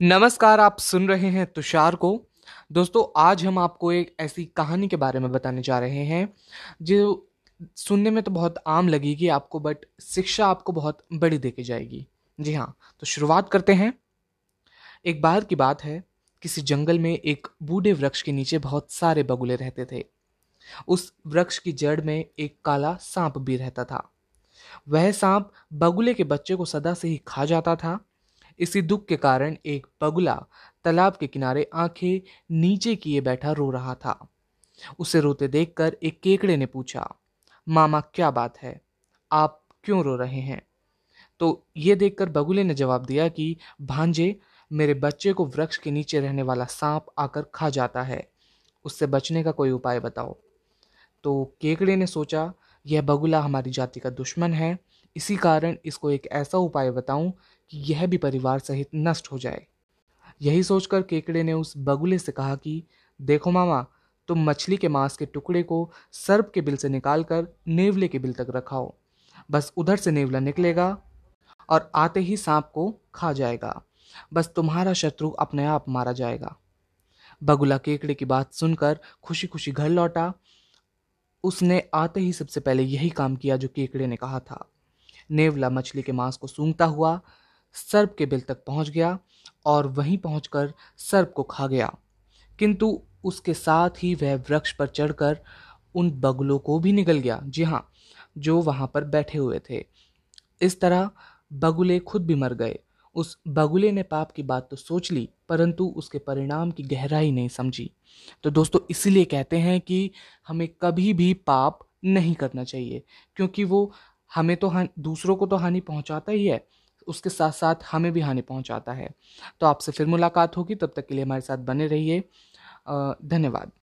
नमस्कार, आप सुन रहे हैं तुषार को। दोस्तों, आज हम आपको एक ऐसी कहानी के बारे में बताने जा रहे हैं, जो सुनने में तो बहुत आम लगेगी आपको बट शिक्षा आपको बहुत बड़ी देके जाएगी। जी हाँ तो शुरुआत करते हैं। एक बार की बात है, किसी जंगल में एक बूढ़े वृक्ष के नीचे बहुत सारे बगुले रहते थे। उस वृक्ष की जड़ में एक काला सांप भी रहता था। वह सांप बगुले के बच्चे को सदा से ही खा जाता था इसी दुख के कारण एक बगुला तालाब के किनारे आँखें नीचे किए बैठा रो रहा था। उसे रोते देखकर एक केकड़े ने पूछा, मामा, क्या बात है? आप क्यों रो रहे हैं? तो ये देखकर बगुले ने जवाब दिया कि, भांजे, मेरे बच्चे को वृक्ष के नीचे रहने वाला सांप आकर खा जाता है। उससे बचने का कोई उपाय बताओ। तो केकड़े ने सोचा यह बगुला हमारी जाति का दुश्मन है। इसी कारण इसको एक ऐसा उपाय बताऊँ कि यह भी परिवार सहित नष्ट हो जाए। यही सोचकर केकड़े ने उस बगुले से कहा कि, देखो मामा, तुम मछली के मांस के टुकड़े को सर्प के बिल से निकालकर नेवले के बिल तक रखाओ। बस उधर से नेवला निकलेगा और आते ही सांप को खा जाएगा। बस तुम्हारा शत्रु अपने आप मारा जाएगा। बगुला केकड़े की बात सुनकर खुशी खुशी घर लौटा। उसने आते ही सबसे पहले यही काम किया जो केकड़े ने कहा था। नेवला मछली के मांस को सूंघता हुआ सर्प के बिल तक पहुँच गया और वहीं पहुंचकर सर्प को खा गया। किंतु उसके साथ ही वह वृक्ष पर चढ़कर उन बगुलों को भी निकल गया, जी हाँ जो वहाँ पर बैठे हुए थे। इस तरह बगुले खुद भी मर गए उस बगुले ने पाप की बात तो सोच ली, परंतु उसके परिणाम की गहराई नहीं समझी। तो दोस्तों, इसीलिए कहते हैं कि हमें कभी भी पाप नहीं करना चाहिए, क्योंकि वो हमें तो दूसरों को तो हानि पहुंचाता ही है, उसके साथ साथ हमें भी हानि पहुंचाता है। तो आपसे फिर मुलाकात होगी, तब तक के लिए हमारे साथ बने रहिए। धन्यवाद।